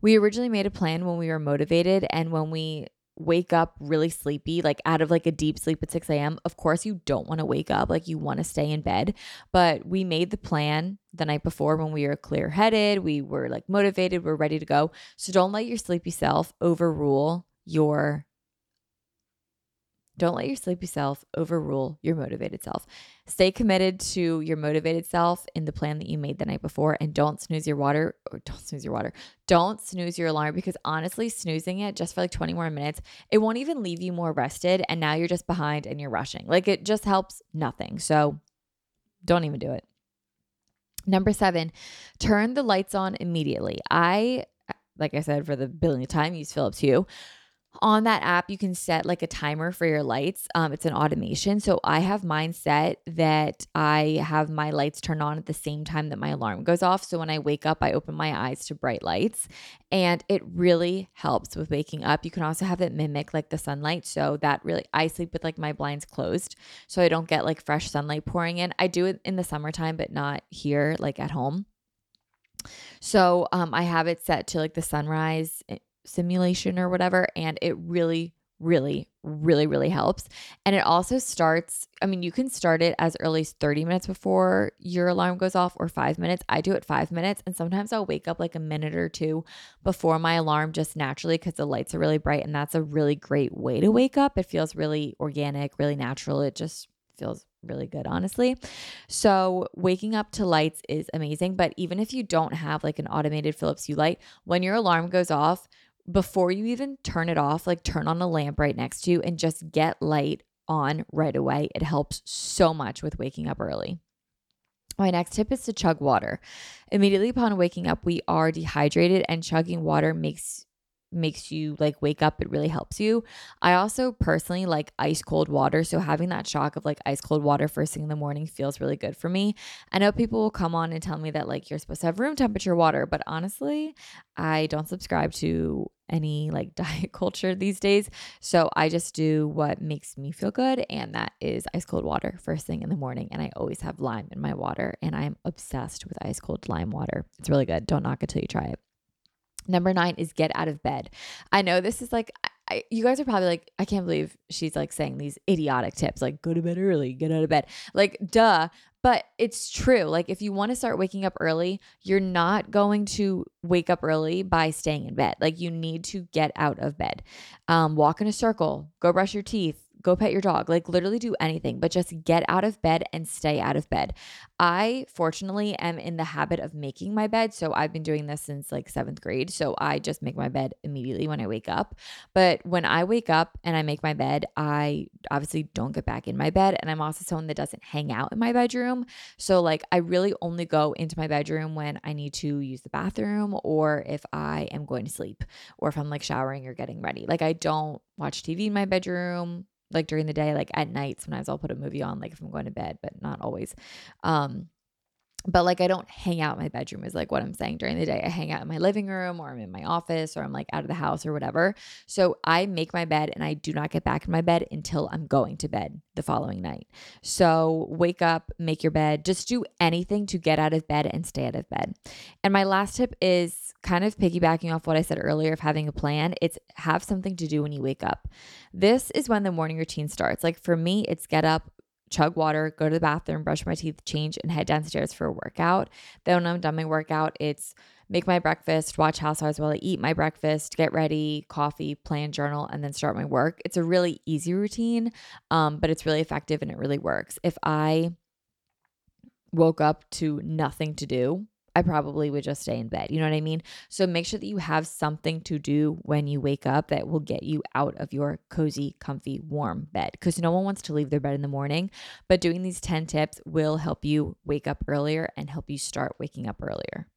We originally made a plan when we were motivated and when we wake up really sleepy, like out of like a deep sleep at 6 a.m., of course you don't want to wake up. Like you want to stay in bed. But we made the plan the night before when we were clear headed. We were like motivated. We're ready to go. So don't let your sleepy self overrule your don't let your sleepy self overrule your motivated self. Stay committed to your motivated self in the plan that you made the night before and don't snooze your water or don't snooze your water. Don't snooze your alarm because honestly, snoozing it just for like 20 more minutes, it won't even leave you more rested and now you're just behind and you're rushing. Like it just helps nothing. So don't even do it. Number 7, turn the lights on immediately. I like I said for the billionth time use Philips Hue on that app you can set like a timer for your lights. Um, it's an automation. So i have mine set that i have my lights turned on at the same time that my alarm goes off. So when i wake up i open my eyes to bright lights and it really helps with waking up. You can also have it mimic like the sunlight. So that really i sleep with like my blinds closed so i don't get like fresh sunlight pouring in. I do it in the summertime but not here like at home. So um, I have it set to like the sunrise eh, simulation or whatever. And it really, really, really, really helps. And it also starts, I mean, you can start it as early as 30 minutes before your alarm goes off or five minutes. I do it five minutes. And sometimes I'll wake up like a minute or two before my alarm just naturally because the lights are really bright. And that's a really great way to wake up. It feels really organic, really natural. It just feels really good, honestly. So, waking up to lights is amazing. But even if you don't have like an automated Philips Hue light, when your alarm goes off, before you even turn it off, like turn on a lamp right next to you and just get light on right away. It helps so much with waking up early. My next tip is to chug water. Immediately upon waking up, we are dehydrated, and chugging water makes makes you like wake up. It really helps you. I also personally like ice cold water. So having that shock of like ice cold water first thing in the morning feels really good for me. I know people will come on and tell me that like you're supposed to have room temperature water, but honestly, I don't subscribe to any like *laughs* diet culture these days. So I just do what makes me feel good, and that is ice cold water first thing in the morning. And I always have lime in my water, and I'm obsessed with ice cold lime water. It's really good. Don't knock it till you try it. Number nine is get out of bed. I know this is like, I, you guys are probably like, I can't believe she's like saying these idiotic tips, like go to bed early, get out of bed. Like, duh. But it's true. Like, if you want to start waking up early, you're not going to wake up early by staying in bed. Like, you need to get out of bed, um, walk in a circle, go brush your teeth, go pet your dog, like literally do anything, but just get out of bed and stay out of bed. I fortunately am in the habit of making my bed. So I've been doing this since like seventh grade. So I just make my bed immediately when I wake up. But when I wake up and I make my bed, I obviously don't get back in my bed. And I'm also someone that doesn't hang out in my bedroom. So like I really only go into my bedroom when I need to use the bathroom or if I am going to sleep or if I'm like showering or getting ready. Like I don't watch TV in my bedroom like during the day, like at night, sometimes I'll put a movie on, like if I'm going to bed, but not always. Um, but like I don't hang out in my bedroom is like what I'm saying during the day. I hang out in my living room or I'm in my office or I'm like out of the house or whatever. So I make my bed and I do not get back in my bed until I'm going to bed the following night. So wake up, make your bed, just do anything to get out of bed and stay out of bed. And my last tip is kind of piggybacking off what I said earlier of having a plan, it's have something to do when you wake up. This is when the morning routine starts. Like for me, it's get up, chug water, go to the bathroom, brush my teeth, change, and head downstairs for a workout. Then when I'm done my workout, it's make my breakfast, watch Housewives while I eat my breakfast, get ready, coffee, plan, journal, and then start my work. It's a really easy routine, um, but it's really effective and it really works. If I woke up to nothing to do, I probably would just stay in bed. You know what I mean? So make sure that you have something to do when you wake up that will get you out of your cozy, comfy, warm bed because no one wants to leave their bed in the morning. But doing these 10 tips will help you wake up earlier and help you start waking up earlier.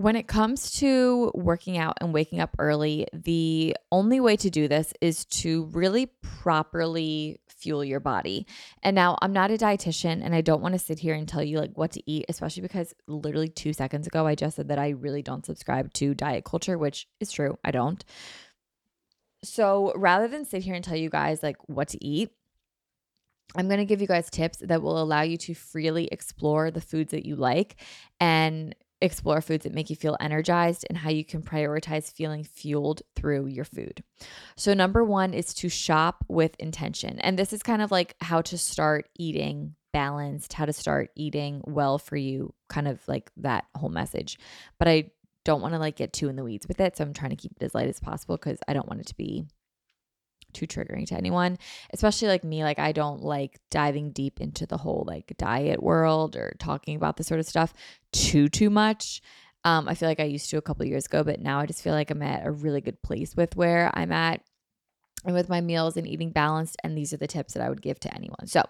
When it comes to working out and waking up early, the only way to do this is to really properly fuel your body. And now I'm not a dietitian and I don't want to sit here and tell you like what to eat, especially because literally 2 seconds ago I just said that I really don't subscribe to diet culture, which is true. I don't. So, rather than sit here and tell you guys like what to eat, I'm going to give you guys tips that will allow you to freely explore the foods that you like and explore foods that make you feel energized and how you can prioritize feeling fueled through your food. So, number one is to shop with intention. And this is kind of like how to start eating balanced, how to start eating well for you, kind of like that whole message. But I don't want to like get too in the weeds with it. So, I'm trying to keep it as light as possible because I don't want it to be too triggering to anyone, especially like me. Like, I don't like diving deep into the whole like diet world or talking about this sort of stuff too, too much. Um, I feel like I used to a couple years ago, but now I just feel like I'm at a really good place with where I'm at and with my meals and eating balanced. And these are the tips that I would give to anyone. So,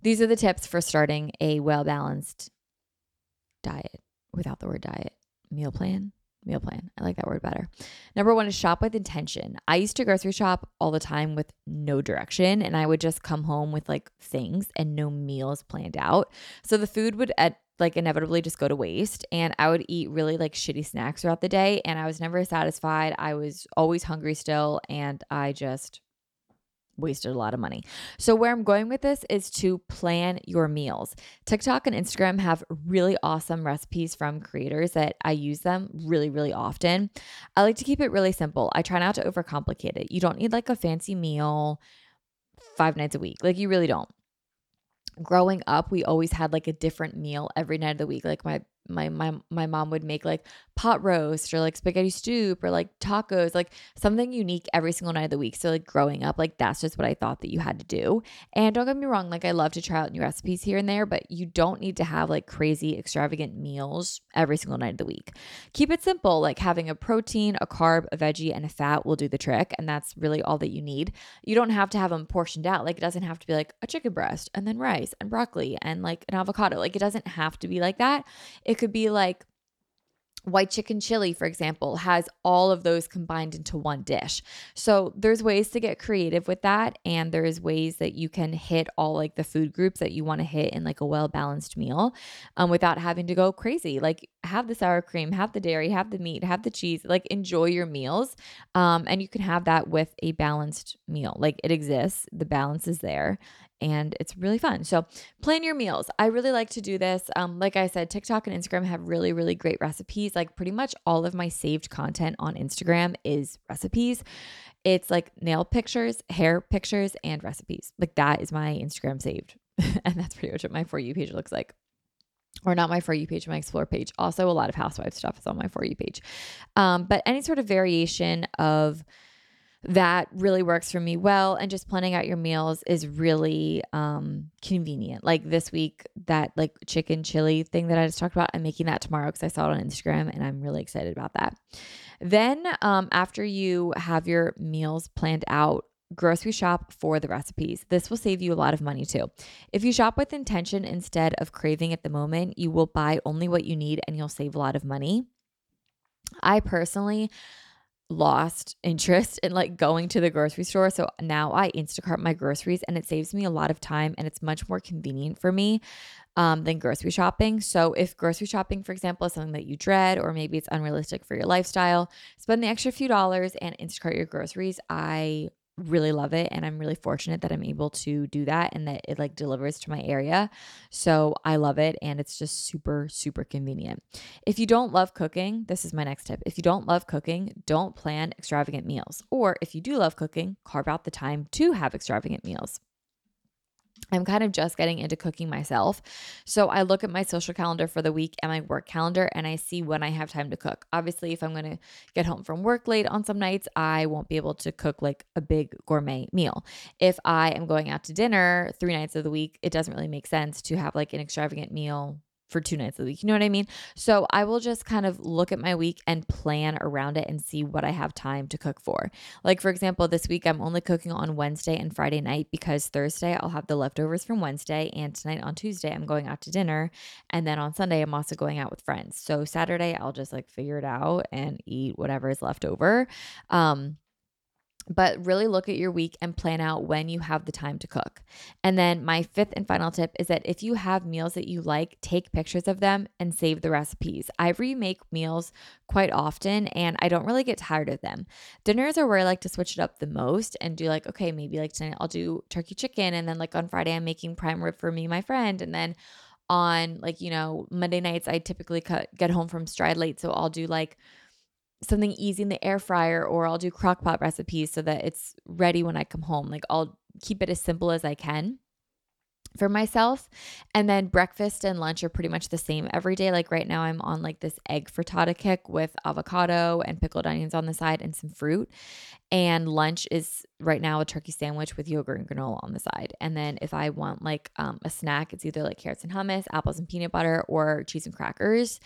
these are the tips for starting a well balanced diet without the word diet meal plan meal plan. I like that word better. Number one is shop with intention. I used to grocery shop all the time with no direction, and I would just come home with like things and no meals planned out. So the food would at like inevitably just go to waste and I would eat really like shitty snacks throughout the day and I was never satisfied. I was always hungry still and I just wasted a lot of money. So, where I'm going with this is to plan your meals. TikTok and Instagram have really awesome recipes from creators that I use them really, really often. I like to keep it really simple. I try not to overcomplicate it. You don't need like a fancy meal five nights a week, like, you really don't. Growing up, we always had like a different meal every night of the week. Like, my my my my mom would make like pot roast or like spaghetti soup or like tacos, like something unique every single night of the week. So like growing up, like that's just what I thought that you had to do. And don't get me wrong, like I love to try out new recipes here and there, but you don't need to have like crazy extravagant meals every single night of the week. Keep it simple, like having a protein, a carb, a veggie, and a fat will do the trick, and that's really all that you need. You don't have to have them portioned out. Like it doesn't have to be like a chicken breast and then rice and broccoli and like an avocado. Like it doesn't have to be like that. Could be like white chicken chili, for example, has all of those combined into one dish. So there's ways to get creative with that. And there's ways that you can hit all like the food groups that you want to hit in like a well balanced meal um, without having to go crazy. Like have the sour cream, have the dairy, have the meat, have the cheese, like enjoy your meals. Um, and you can have that with a balanced meal. Like it exists, the balance is there and it's really fun. So plan your meals. I really like to do this. Um, like I said, TikTok and Instagram have really, really great recipes. Like pretty much all of my saved content on Instagram is recipes. It's like nail pictures, hair pictures, and recipes. Like that is my Instagram saved. *laughs* and that's pretty much what my For You page looks like or not my For You page, my Explore page. Also, a lot of housewife stuff is on my For You page. Um, but any sort of variation of that really works for me well and just planning out your meals is really um convenient like this week that like chicken chili thing that i just talked about i'm making that tomorrow because i saw it on instagram and i'm really excited about that then um after you have your meals planned out grocery shop for the recipes. This will save you a lot of money too. If you shop with intention instead of craving at the moment, you will buy only what you need and you'll save a lot of money. I personally lost interest in like going to the grocery store. So now I Instacart my groceries and it saves me a lot of time and it's much more convenient for me um, than grocery shopping. So if grocery shopping, for example, is something that you dread or maybe it's unrealistic for your lifestyle, spend the extra few dollars and Instacart your groceries. I really love it and I'm really fortunate that I'm able to do that and that it like delivers to my area. So I love it and it's just super super convenient. If you don't love cooking, this is my next tip. If you don't love cooking, don't plan extravagant meals. Or if you do love cooking, carve out the time to have extravagant meals. I'm kind of just getting into cooking myself. So I look at my social calendar for the week and my work calendar and I see when I have time to cook. Obviously, if I'm going to get home from work late on some nights, I won't be able to cook like a big gourmet meal. If I am going out to dinner three nights of the week, it doesn't really make sense to have like an extravagant meal for two nights a week. You know what I mean? So I will just kind of look at my week and plan around it and see what I have time to cook for. Like, for example, this week I'm only cooking on Wednesday and Friday night because Thursday I'll have the leftovers from Wednesday. And tonight on Tuesday, I'm going out to dinner. And then on Sunday, I'm also going out with friends. So Saturday, I'll just like figure it out and eat whatever is left over. Um, but really look at your week and plan out when you have the time to cook. And then my fifth and final tip is that if you have meals that you like, take pictures of them and save the recipes. I remake meals quite often and I don't really get tired of them. Dinners are where I like to switch it up the most and do like, okay, maybe like tonight I'll do turkey chicken and then like on Friday I'm making prime rib for me my friend and then on like, you know, Monday nights I typically cut, get home from stride late so I'll do like something easy in the air fryer or I'll do crock pot recipes so that it's ready when I come home. Like I'll keep it as simple as I can for myself. And then breakfast and lunch are pretty much the same every day. Like right now, I'm on like this egg frittata kick with avocado and pickled onions on the side and some fruit. And lunch is right now a turkey sandwich with yogurt and granola on the side. And then if I want like um, a snack, it's either like carrots and hummus, apples and peanut butter, or cheese and crackers.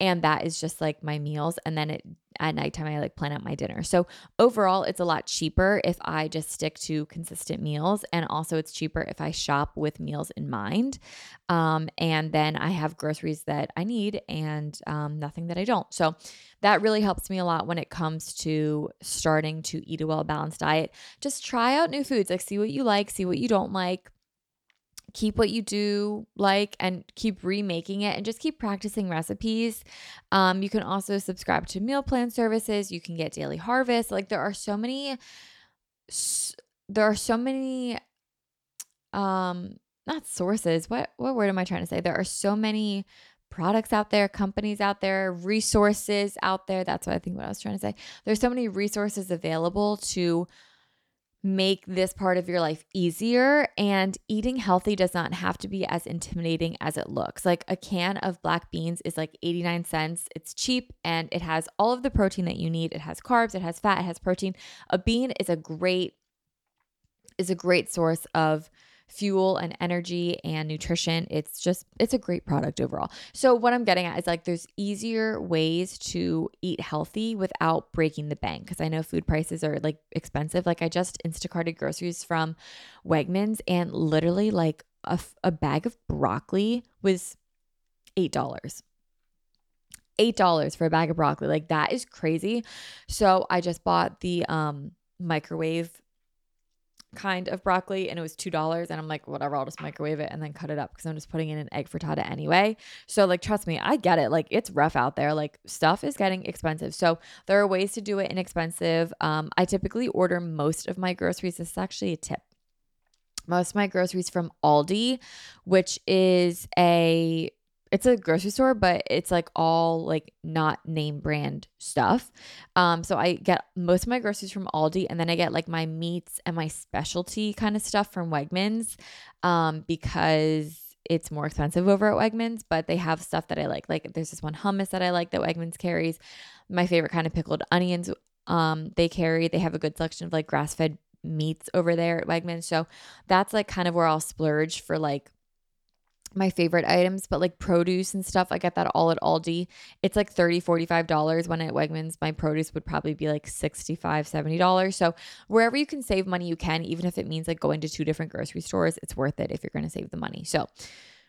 And that is just like my meals. And then it at nighttime I like plan out my dinner. So overall, it's a lot cheaper if I just stick to consistent meals, and also it's cheaper if I shop with meals in mind. Um, and then I have groceries that I need and um, nothing that I don't. So that really helps me a lot when it comes to starting to eat a well balanced diet. Just try out new foods, like see what you like, see what you don't like keep what you do like and keep remaking it and just keep practicing recipes. Um, you can also subscribe to meal plan services. You can get Daily Harvest. Like there are so many, there are so many, um, not sources. What what word am I trying to say? There are so many products out there, companies out there, resources out there. That's what I think what I was trying to say. There's so many resources available to make this part of your life easier. And eating healthy does not have to be as intimidating as it looks. Like a can of black beans is like 89 cents. It's cheap and it has all of the protein that you need. It has carbs, it has fat, it has protein. A bean is a great is a great source of fuel and energy and nutrition. It's just, it's a great product overall. So, what I'm getting at is like there's easier ways to eat healthy without breaking the bank. Cause I know food prices are like expensive. Like, I just Instacarted groceries from Wegmans and literally like a, a bag of broccoli was $8. $8 for a bag of broccoli. Like that is crazy. So I just bought the um microwave kind of broccoli and it was $2 and I'm like whatever I'll just microwave it and then cut it up because I'm just putting in an egg frittata anyway. So like trust me, I get it. Like it's rough out there. Like stuff is getting expensive. So there are ways to do it inexpensive. Um I typically order most of my groceries. This is actually a tip most of my groceries from Aldi, which is a it's a grocery store, but it's like all like not name brand stuff. Um, so I get most of my groceries from Aldi, and then I get like my meats and my specialty kind of stuff from Wegmans, um, because it's more expensive over at Wegmans, but they have stuff that I like. Like there's this one hummus that I like that Wegmans carries. My favorite kind of pickled onions, um, they carry. They have a good selection of like grass fed meats over there at Wegmans. So that's like kind of where I'll splurge for like my favorite items, but like produce and stuff, I get that all at Aldi. It's like $30, $45 when at Wegmans, my produce would probably be like $65, $70. So wherever you can save money, you can, even if it means like going to two different grocery stores, it's worth it if you're going to save the money. So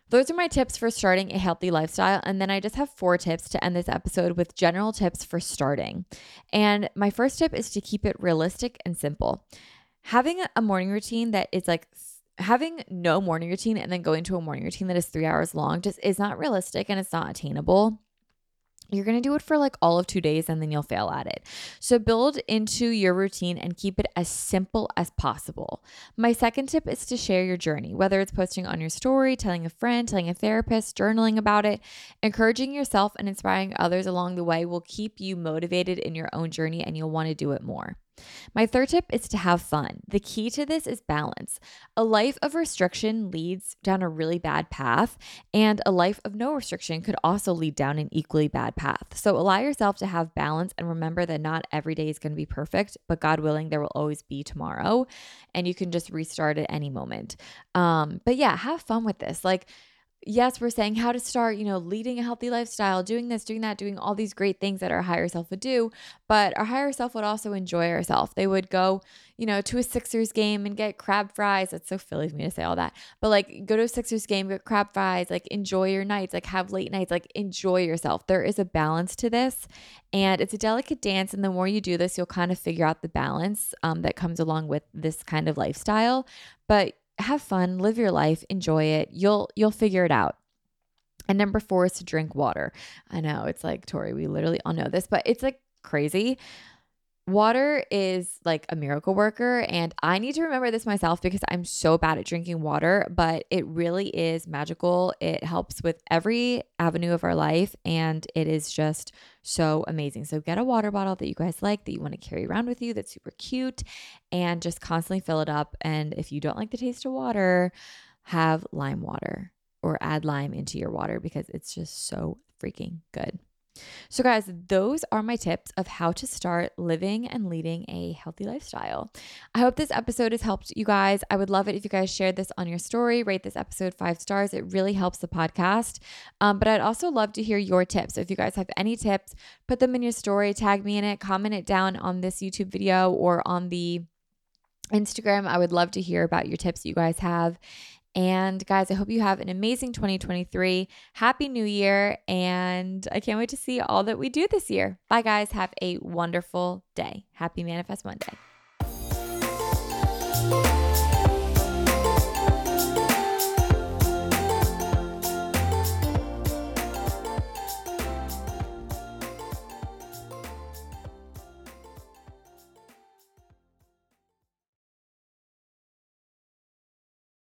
those are my tips for starting a healthy lifestyle. And then I just have four tips to end this episode with general tips for starting. And my first tip is to keep it realistic and simple. Having a morning routine that is like having no morning routine and then going to a morning routine that is three hours long just is not realistic and it's not attainable. You're going to do it for like all of two days and then you'll fail at it. So build into your routine and keep it as simple as possible. My second tip is to share your journey, whether it's posting on your story, telling a friend, telling a therapist, journaling about it. Encouraging yourself and inspiring others along the way will keep you motivated in your own journey and you'll want to do it more. My third tip is to have fun. The key to this is balance. A life of restriction leads down a really bad path, and a life of no restriction could also lead down an equally bad path. So allow yourself to have balance and remember that not every day is going to be perfect, but God willing, there will always be tomorrow, and you can just restart at any moment. Um, but yeah, have fun with this. Like, yes, we're saying how to start, you know, leading a healthy lifestyle, doing this, doing that, doing all these great things that our higher self would do. But our higher self would also enjoy ourselves. They would go, you know, to a Sixers game and get crab fries. That's so Philly of me to say all that. But like go to a Sixers game, get crab fries, like enjoy your nights, like have late nights, like enjoy yourself. There is a balance to this. And it's a delicate dance. And the more you do this, you'll kind of figure out the balance um, that comes along with this kind of lifestyle. But have fun, live your life, enjoy it. You'll you'll figure it out. And number 4 is to drink water. I know it's like Tori, we literally all know this, but it's like crazy. Water is like a miracle worker, and I need to remember this myself because I'm so bad at drinking water, but it really is magical. It helps with every avenue of our life, and it is just so amazing. So, get a water bottle that you guys like, that you want to carry around with you, that's super cute, and just constantly fill it up. And if you don't like the taste of water, have lime water or add lime into your water because it's just so freaking good. So, guys, those are my tips of how to start living and leading a healthy lifestyle. I hope this episode has helped you guys. I would love it if you guys shared this on your story, rate this episode five stars. It really helps the podcast. Um, but I'd also love to hear your tips. So, if you guys have any tips, put them in your story, tag me in it, comment it down on this YouTube video or on the Instagram. I would love to hear about your tips you guys have. And guys, I hope you have an amazing 2023. Happy New Year. And I can't wait to see all that we do this year. Bye, guys. Have a wonderful day. Happy Manifest Monday.